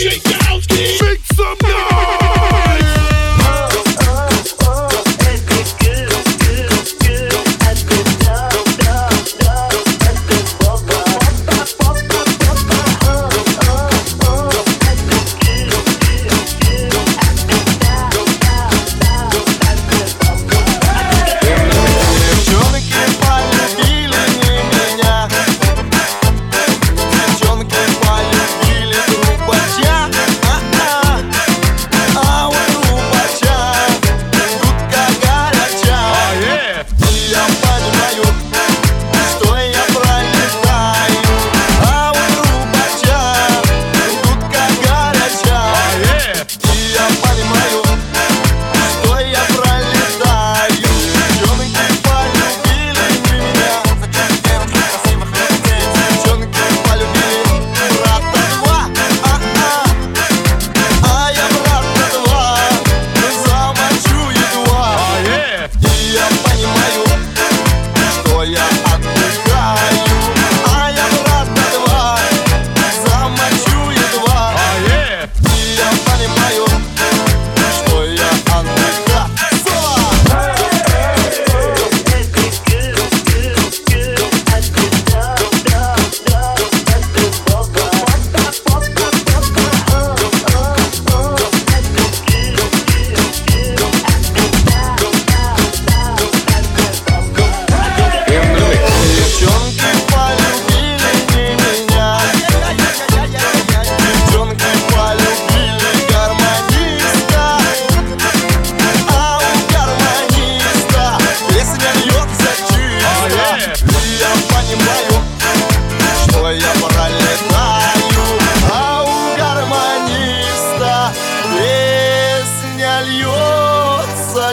Shake your shake. Make some noise.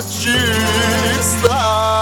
artista.